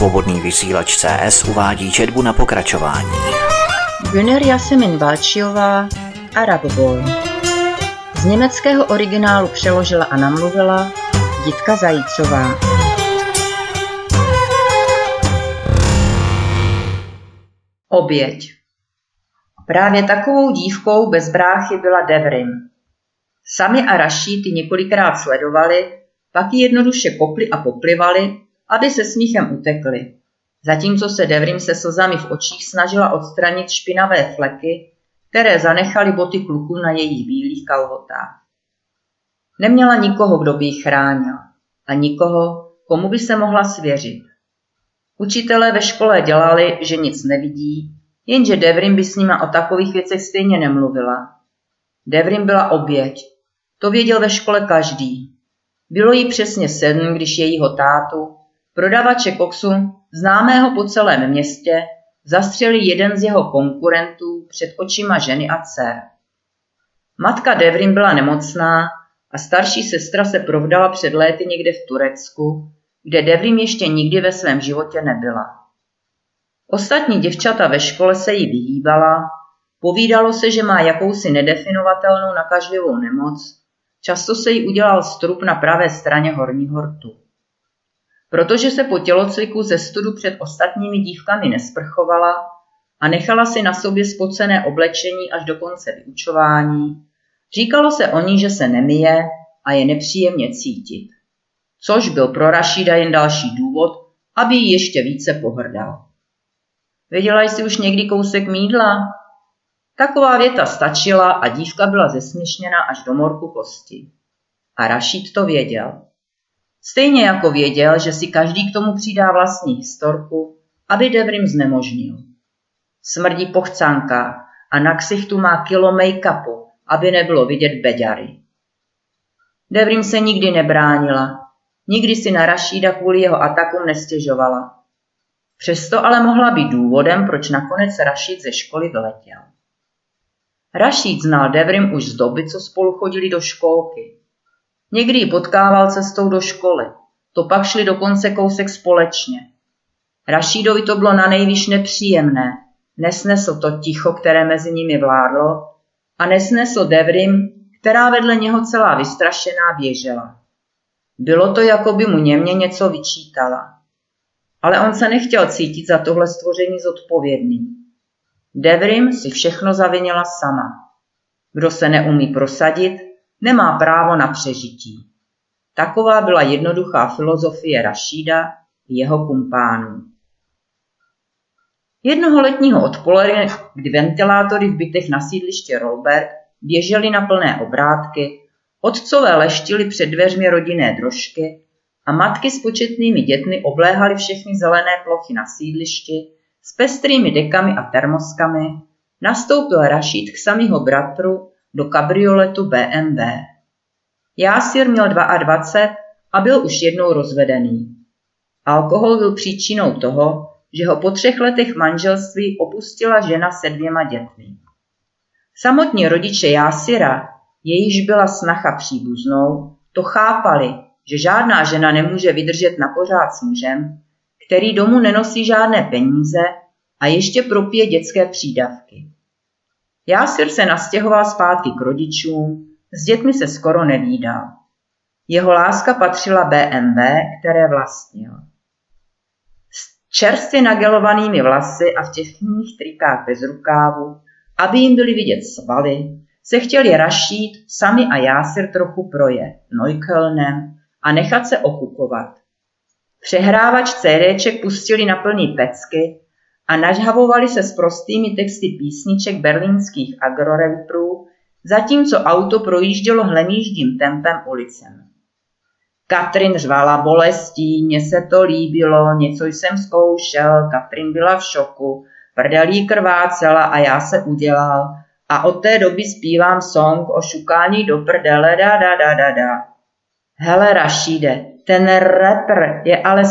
Svobodný vysílač CS uvádí četbu na pokračování. Güner Jasemin Balčiová, Arab Boy. Z německého originálu přeložila a namluvila Jitka Zajícová. Oběť Právě takovou dívkou bez bráchy byla Devrim. Sami a Raší ty několikrát sledovali, pak ji jednoduše kopli a poplivali, aby se smíchem utekli. Zatímco se Devrim se slzami v očích snažila odstranit špinavé fleky, které zanechaly boty kluků na jejich bílých kalhotách. Neměla nikoho, kdo by ji chránil a nikoho, komu by se mohla svěřit. Učitelé ve škole dělali, že nic nevidí, jenže Devrim by s nima o takových věcech stejně nemluvila. Devrim byla oběť. To věděl ve škole každý. Bylo jí přesně sedm, když jejího tátu, prodavače koksu, známého po celém městě, zastřelil jeden z jeho konkurentů před očima ženy a dcer. Matka Devrim byla nemocná a starší sestra se provdala před léty někde v Turecku, kde Devrim ještě nikdy ve svém životě nebyla. Ostatní děvčata ve škole se jí vyhýbala, povídalo se, že má jakousi nedefinovatelnou nakažlivou nemoc, často se jí udělal strup na pravé straně horního rtu. Protože se po tělocviku ze studu před ostatními dívkami nesprchovala a nechala si na sobě spocené oblečení až do konce vyučování, říkalo se o ní, že se nemije a je nepříjemně cítit. Což byl pro Rašída jen další důvod, aby ji ještě více pohrdal. Věděla jsi už někdy kousek mídla? Taková věta stačila a dívka byla zesměšněna až do morku kosti. A Rašíd to věděl. Stejně jako věděl, že si každý k tomu přidá vlastní historku, aby Devrim znemožnil. Smrdí pochcánka a na ksichtu má kilo make-upu, aby nebylo vidět beďary. Devrim se nikdy nebránila, nikdy si na Rašída kvůli jeho atakům nestěžovala. Přesto ale mohla být důvodem, proč nakonec Rašíd ze školy vyletěl. Rašíd znal Devrim už z doby, co spolu chodili do školky. Někdy ji potkával cestou do školy, to pak šli dokonce kousek společně. Rašídovi to bylo na nejvíš nepříjemné, nesnesl to ticho, které mezi nimi vládlo, a nesnesl Devrim, která vedle něho celá vystrašená běžela. Bylo to, jako by mu němě něco vyčítala. Ale on se nechtěl cítit za tohle stvoření zodpovědný. Devrim si všechno zavinila sama. Kdo se neumí prosadit, nemá právo na přežití. Taková byla jednoduchá filozofie Rašída i jeho kumpánů. Jednoho letního odpoledne, kdy ventilátory v bytech na sídliště Robert běžely na plné obrátky, otcové leštili před dveřmi rodinné drožky a matky s početnými dětmi obléhaly všechny zelené plochy na sídlišti s pestrými dekami a termoskami, nastoupil Rašid k samého bratru do kabrioletu BMW. Jásir měl 22 a byl už jednou rozvedený. Alkohol byl příčinou toho, že ho po třech letech manželství opustila žena se dvěma dětmi. Samotní rodiče Jásira, jejíž byla snacha příbuznou, to chápali, že žádná žena nemůže vydržet na pořád s mužem, který domů nenosí žádné peníze a ještě propije dětské přídavky. Jásir se nastěhoval zpátky k rodičům, s dětmi se skoro nevídal. Jeho láska patřila BMW, které vlastnil. S čerstvě nagelovanými vlasy a v těsných trikách bez rukávu, aby jim byly vidět svaly, se chtěli rašít sami a Jásir trochu projet Neuköllnem a nechat se okupovat. Přehrávač CDček pustili na plný pecky a nažhavovali se s prostými texty písniček berlínských agroreprů, zatímco auto projíždělo hlemíždím tempem ulicem. Katrin řvala bolestí, mně se to líbilo, něco jsem zkoušel, Katrin byla v šoku, prdelí krvácela a já se udělal a od té doby zpívám song o šukání do prdele da da da da da. Hele Rašíde, ten rapper je ale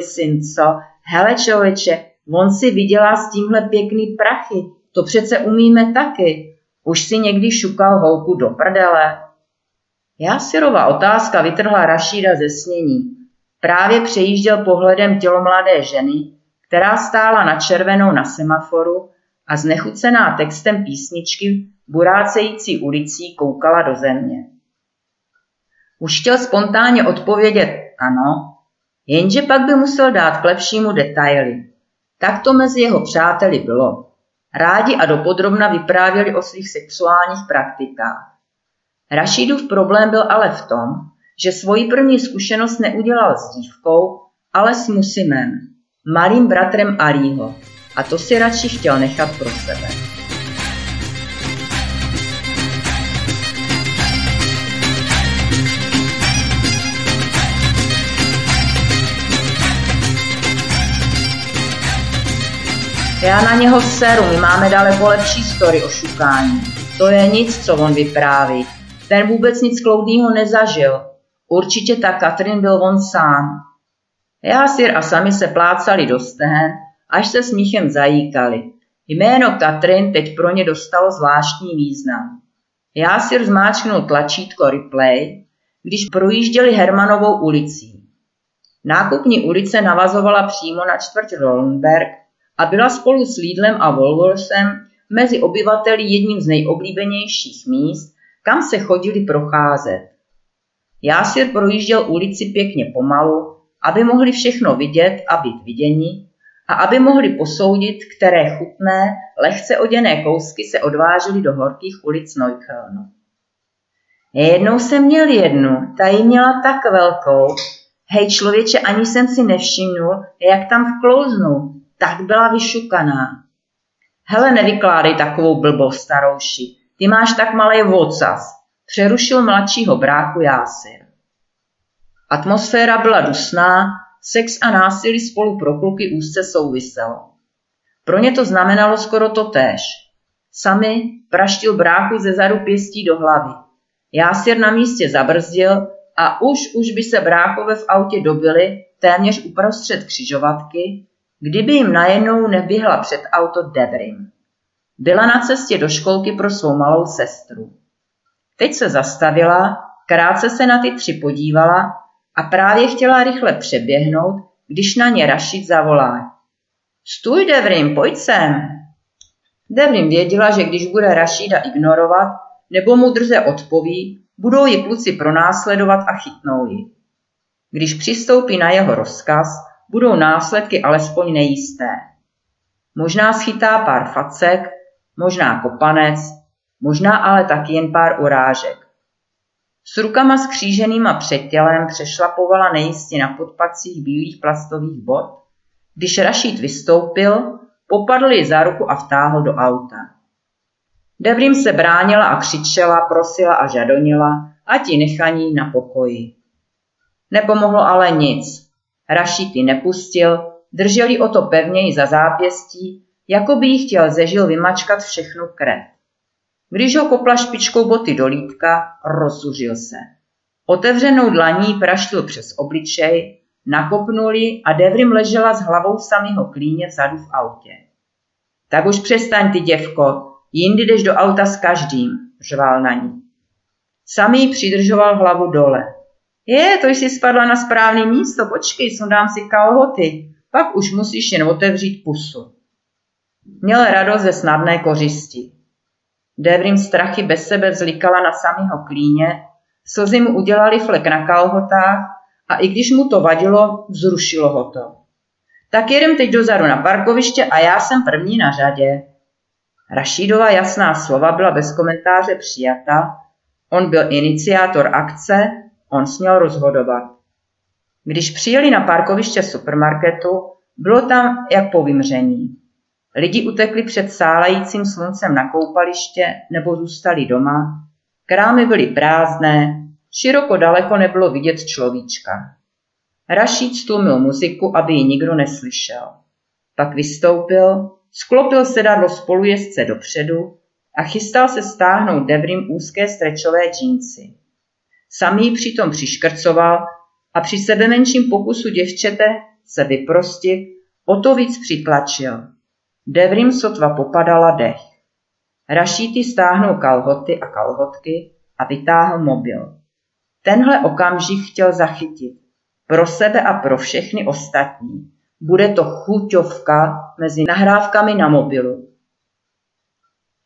syn, co? Hele člověče, on si vydělá s tímhle pěkný prachy, to přece umíme taky. Už si někdy šukal holku do prdele? Jásirova otázka vytrhla Rašída ze snění. Právě přejížděl pohledem tělo mladé ženy, která stála na červenou na semaforu a znechucená textem písničky burácející ulicí koukala do země. Už chtěl spontánně odpovědět ano, jenže pak by musel dát k lepšímu detaily. Tak to mezi jeho přáteli bylo. Rádi a dopodrobna vyprávěli o svých sexuálních praktikách. Rašídův problém byl ale v tom, že svoji první zkušenost neudělal s dívkou, ale s Musimem, malým bratrem Alího, a to si radši chtěl nechat pro sebe. Já na něho seru, my máme daleko lepší story o šukání. To je nic, co on vypráví. Ten vůbec nic kloudného nezažil. Určitě ta Katrin byl on sám. Jásir a sami se plácali do stehen, až se smíchem zajíkali. Jméno Katrin teď pro ně dostalo zvláštní význam. Jásir zmáčknul tlačítko replay, když projížděli Hermanovou ulicí. Nákupní ulice navazovala přímo na čtvrť Rollenberg a byla spolu s Lidlem a Wolversem mezi obyvateli jedním z nejoblíbenějších míst, kam se chodili procházet. Jásir projížděl ulici pěkně pomalu, aby mohli všechno vidět a být viděni a aby mohli posoudit, které chutné, lehce oděné kousky se odvážely do horkých ulic Neuköllnu. Jednou jsem měl jednu, ta ji měla tak velkou. Hej člověče, ani jsem si nevšimnul, jak tam vklouznu. Tak byla vyšukaná. Hele, nevykládej takovou blbost, starouši. Ty máš tak malý vocas. Přerušil mladšího bráchu Jásir. Atmosféra byla dusná, sex a násilí spolu pro kluky úzce souviselo. Pro ně to znamenalo skoro to též. Sami praštil bráchu ze zadu pěstí do hlavy. Jásir na místě zabrzdil a už už by se bráchové v autě dobili téměř uprostřed křižovatky, kdyby jim najednou neběhla před auto Devrim. Byla na cestě do školky pro svou malou sestru. Teď se zastavila, krátce se na ty tři podívala a právě chtěla rychle přeběhnout, když na ně Rašid zavolá. Stůj, Devrim, pojď sem. Devrim věděla, že když bude Rašída ignorovat nebo mu drze odpoví, budou ji kluci pronásledovat a chytnou ji. Když přistoupí na jeho rozkaz, budou následky alespoň nejisté. Možná schytá pár facek, možná kopanec, možná ale taky jen pár urážek. S rukama skříženýma před tělem přešlapovala nejistě na podpacích bílých plastových bot. Když Rašít vystoupil, popadl ji za ruku a vtáhl do auta. Devrim se bránila a křičela, prosila a žadonila, a ti nechaní na pokoji. Nepomohlo ale nic. Rašít ji nepustil, drželi o to pevněji za zápěstí, jako by jí chtěl zežil vymačkat všechnu krev. Když ho kopla špičkou boty do lítka, rozuřil se. Otevřenou dlaní praštil přes obličej, nakopnuli a Devrim ležela s hlavou samého klíně vzadu v autě. Tak už přestaň ty děvko, jindy jdeš do auta s každým, řval na ní. Samý přidržoval hlavu dole. Je, to jsi spadla na správný místo, počkej, sundám si kalhoty, pak už musíš jen otevřít pusu. Měl radost ze snadné kořisti. Devrim strachy bez sebe vzlikala na samého klíně, slzy mu udělali flek na kalhotách a i když mu to vadilo, vzrušilo ho to. Tak jedem teď dozadu na parkoviště a já jsem první na řadě. Rašídova jasná slova byla bez komentáře přijata, on byl iniciátor akce, on směl rozhodovat. Když přijeli na parkoviště supermarketu, bylo tam jak po vymření. Lidi utekli před sálajícím sluncem na koupaliště nebo zůstali doma. Krámy byly prázdné, široko daleko nebylo vidět človíčka. Rašíč stlumil muziku, aby ji nikdo neslyšel. Pak vystoupil, sklopil sedadlo spolujezdce dopředu a chystal se stáhnout Devrim úzké strečové džínsy. Samý přitom přiškrcoval a při sebe menším pokusu děvčete se vyprostit, o to víc přitlačil. Devrim sotva popadala dech. Rašíty stáhnul kalhoty a kalhotky a vytáhl mobil. Tenhle okamžik chtěl zachytit. Pro sebe a pro všechny ostatní. Bude to chuťovka mezi nahrávkami na mobilu.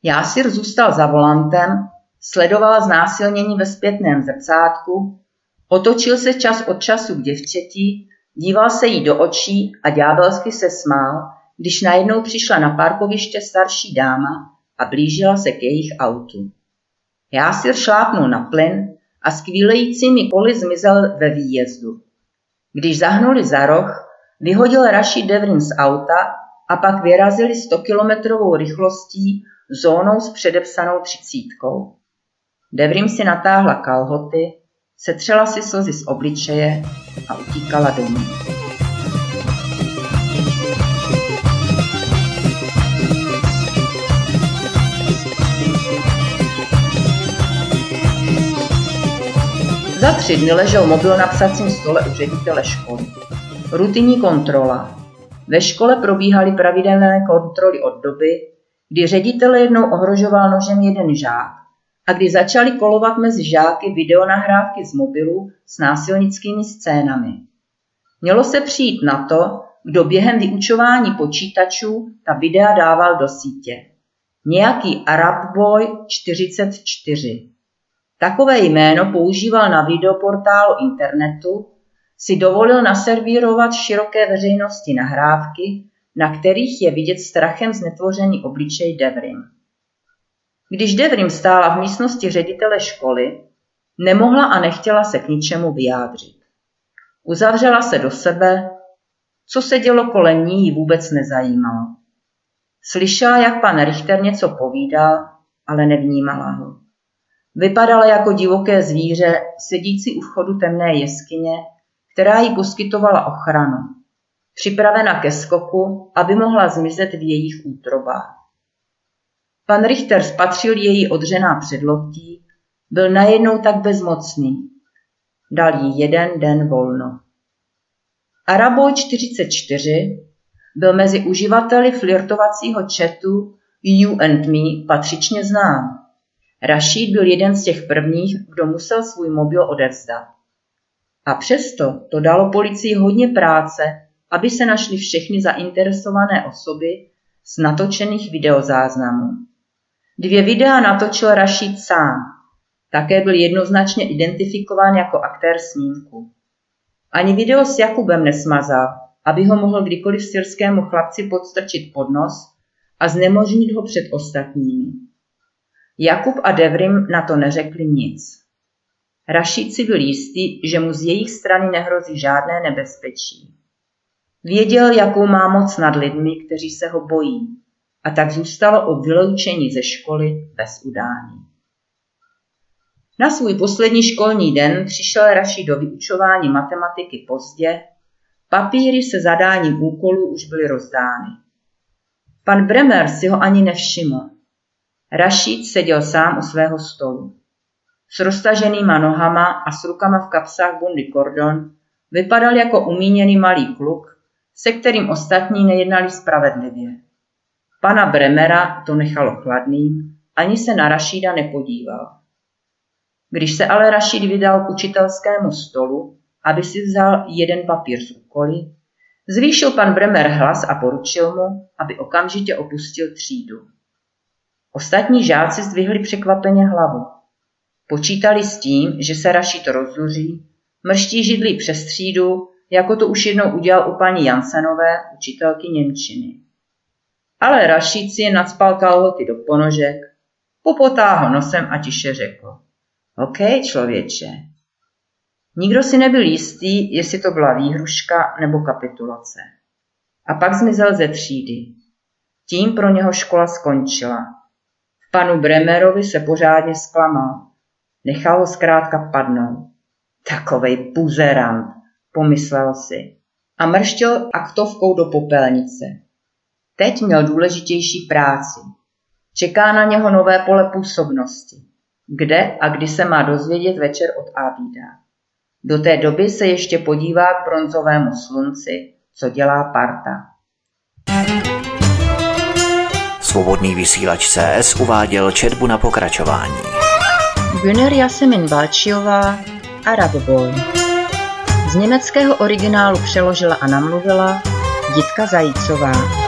Jásir zůstal za volantem, sledoval znásilnění ve zpětném zrcátku, otočil se čas od času k děvčeti, díval se jí do očí a ďábelsky se smál, když najednou přišla na parkoviště starší dáma a blížila se k jejich autu. Jásir šlápnul na plyn a s kvílejícími koly zmizel ve výjezdu. Když zahnuli za roh, vyhodil Rashid Devrin z auta a pak vyrazili 100-kilometrovou rychlostí zónou s předepsanou třicítkou. Devrim si natáhla kalhoty, setřela si slzy z obličeje a utíkala domů. Za tři dny ležel mobil na psacím stole u ředitele školy. Rutinní kontrola. Ve škole probíhaly pravidelné kontroly od doby, kdy ředitel jednou ohrožoval nožem jeden žák a kdy začaly kolovat mezi žáky videonahrávky z mobilu s násilnickými scénami. Mělo se přijít na to, kdo během vyučování počítačů ta videa dával do sítě. Nějaký Arab Boy 44. Takové jméno používal na videoportálu internetu, si dovolil naservírovat široké veřejnosti nahrávky, na kterých je vidět strachem znetvořený obličej Devrim. Když Devrim stála v místnosti ředitele školy, nemohla a nechtěla se k ničemu vyjádřit. Uzavřela se do sebe, co se dělo kolem ní ji vůbec nezajímalo. Slyšela, jak pan Richter něco povídal, ale nevnímala ho. Vypadala jako divoké zvíře, sedící u vchodu temné jeskyně, která jí poskytovala ochranu. Připravena ke skoku, aby mohla zmizet v jejich útrobách. Pan Richter spatřil její odřená předloktí, byl najednou tak bezmocný. Dal jí jeden den volno. Araboj 44 byl mezi uživateli flirtovacího chatu You and Me patřičně znám. Rashid byl jeden z těch prvních, kdo musel svůj mobil odevzdat. A přesto to dalo policii hodně práce, aby se našly všechny zainteresované osoby z natočených videozáznamů. Dvě videa natočil Rashid sám. Také byl jednoznačně identifikován jako aktér snímku. Ani video s Jakubem nesmazal, aby ho mohl kdykoliv syrskému chlapci podstrčit pod nos a znemožnit ho před ostatními. Jakub a Devrim na to neřekli nic. Rašid si byl jistý, že mu z jejich strany nehrozí žádné nebezpečí. Věděl, jakou má moc nad lidmi, kteří se ho bojí, a tak zůstalo o vyloučení ze školy bez udání. Na svůj poslední školní den přišel Raši do vyučování matematiky pozdě, papíry se zadáním úkolů už byly rozdány. Pan Bremer si ho ani nevšiml. Rašid seděl sám u svého stolu. S roztaženýma nohama a s rukama v kapsách bundy kordon vypadal jako umíněný malý kluk, se kterým ostatní nejednali spravedlivě. Pana Bremera to nechalo chladným, ani se na Rašída nepodíval. Když se ale Rašid vydal k učitelskému stolu, aby si vzal jeden papír z úkoly, zvýšil pan Bremer hlas a poručil mu, aby okamžitě opustil třídu. Ostatní žáci zdvihli překvapeně hlavu. Počítali s tím, že se Rašid rozzuří, mrští židlí přes třídu, jako to už jednou udělal u paní Jansenové, učitelky Němčiny. Ale si je nadspal kalhoty do ponožek, popotáhl nosem a tiše řekl. OK, člověče. Nikdo si nebyl jistý, jestli to byla výhruška nebo kapitulace. A pak zmizel ze třídy. Tím pro něho škola skončila. V panu Bremerovi se pořádně zklamal. Nechal ho zkrátka padnout. Takovej buzerant, pomyslel si. A mrštil aktovkou do popelnice. Teď měl důležitější práci. Čeká na něho nové pole působnosti. Kde a kdy se má dozvědět večer od Ábída. Do té doby se ještě podívá k bronzovému slunci, co dělá parta. Svobodný vysílač CS uváděl četbu na pokračování. Güner Jasemin Balčiová, Arab Boy. Z německého originálu přeložila a namluvila Jitka Zajícová.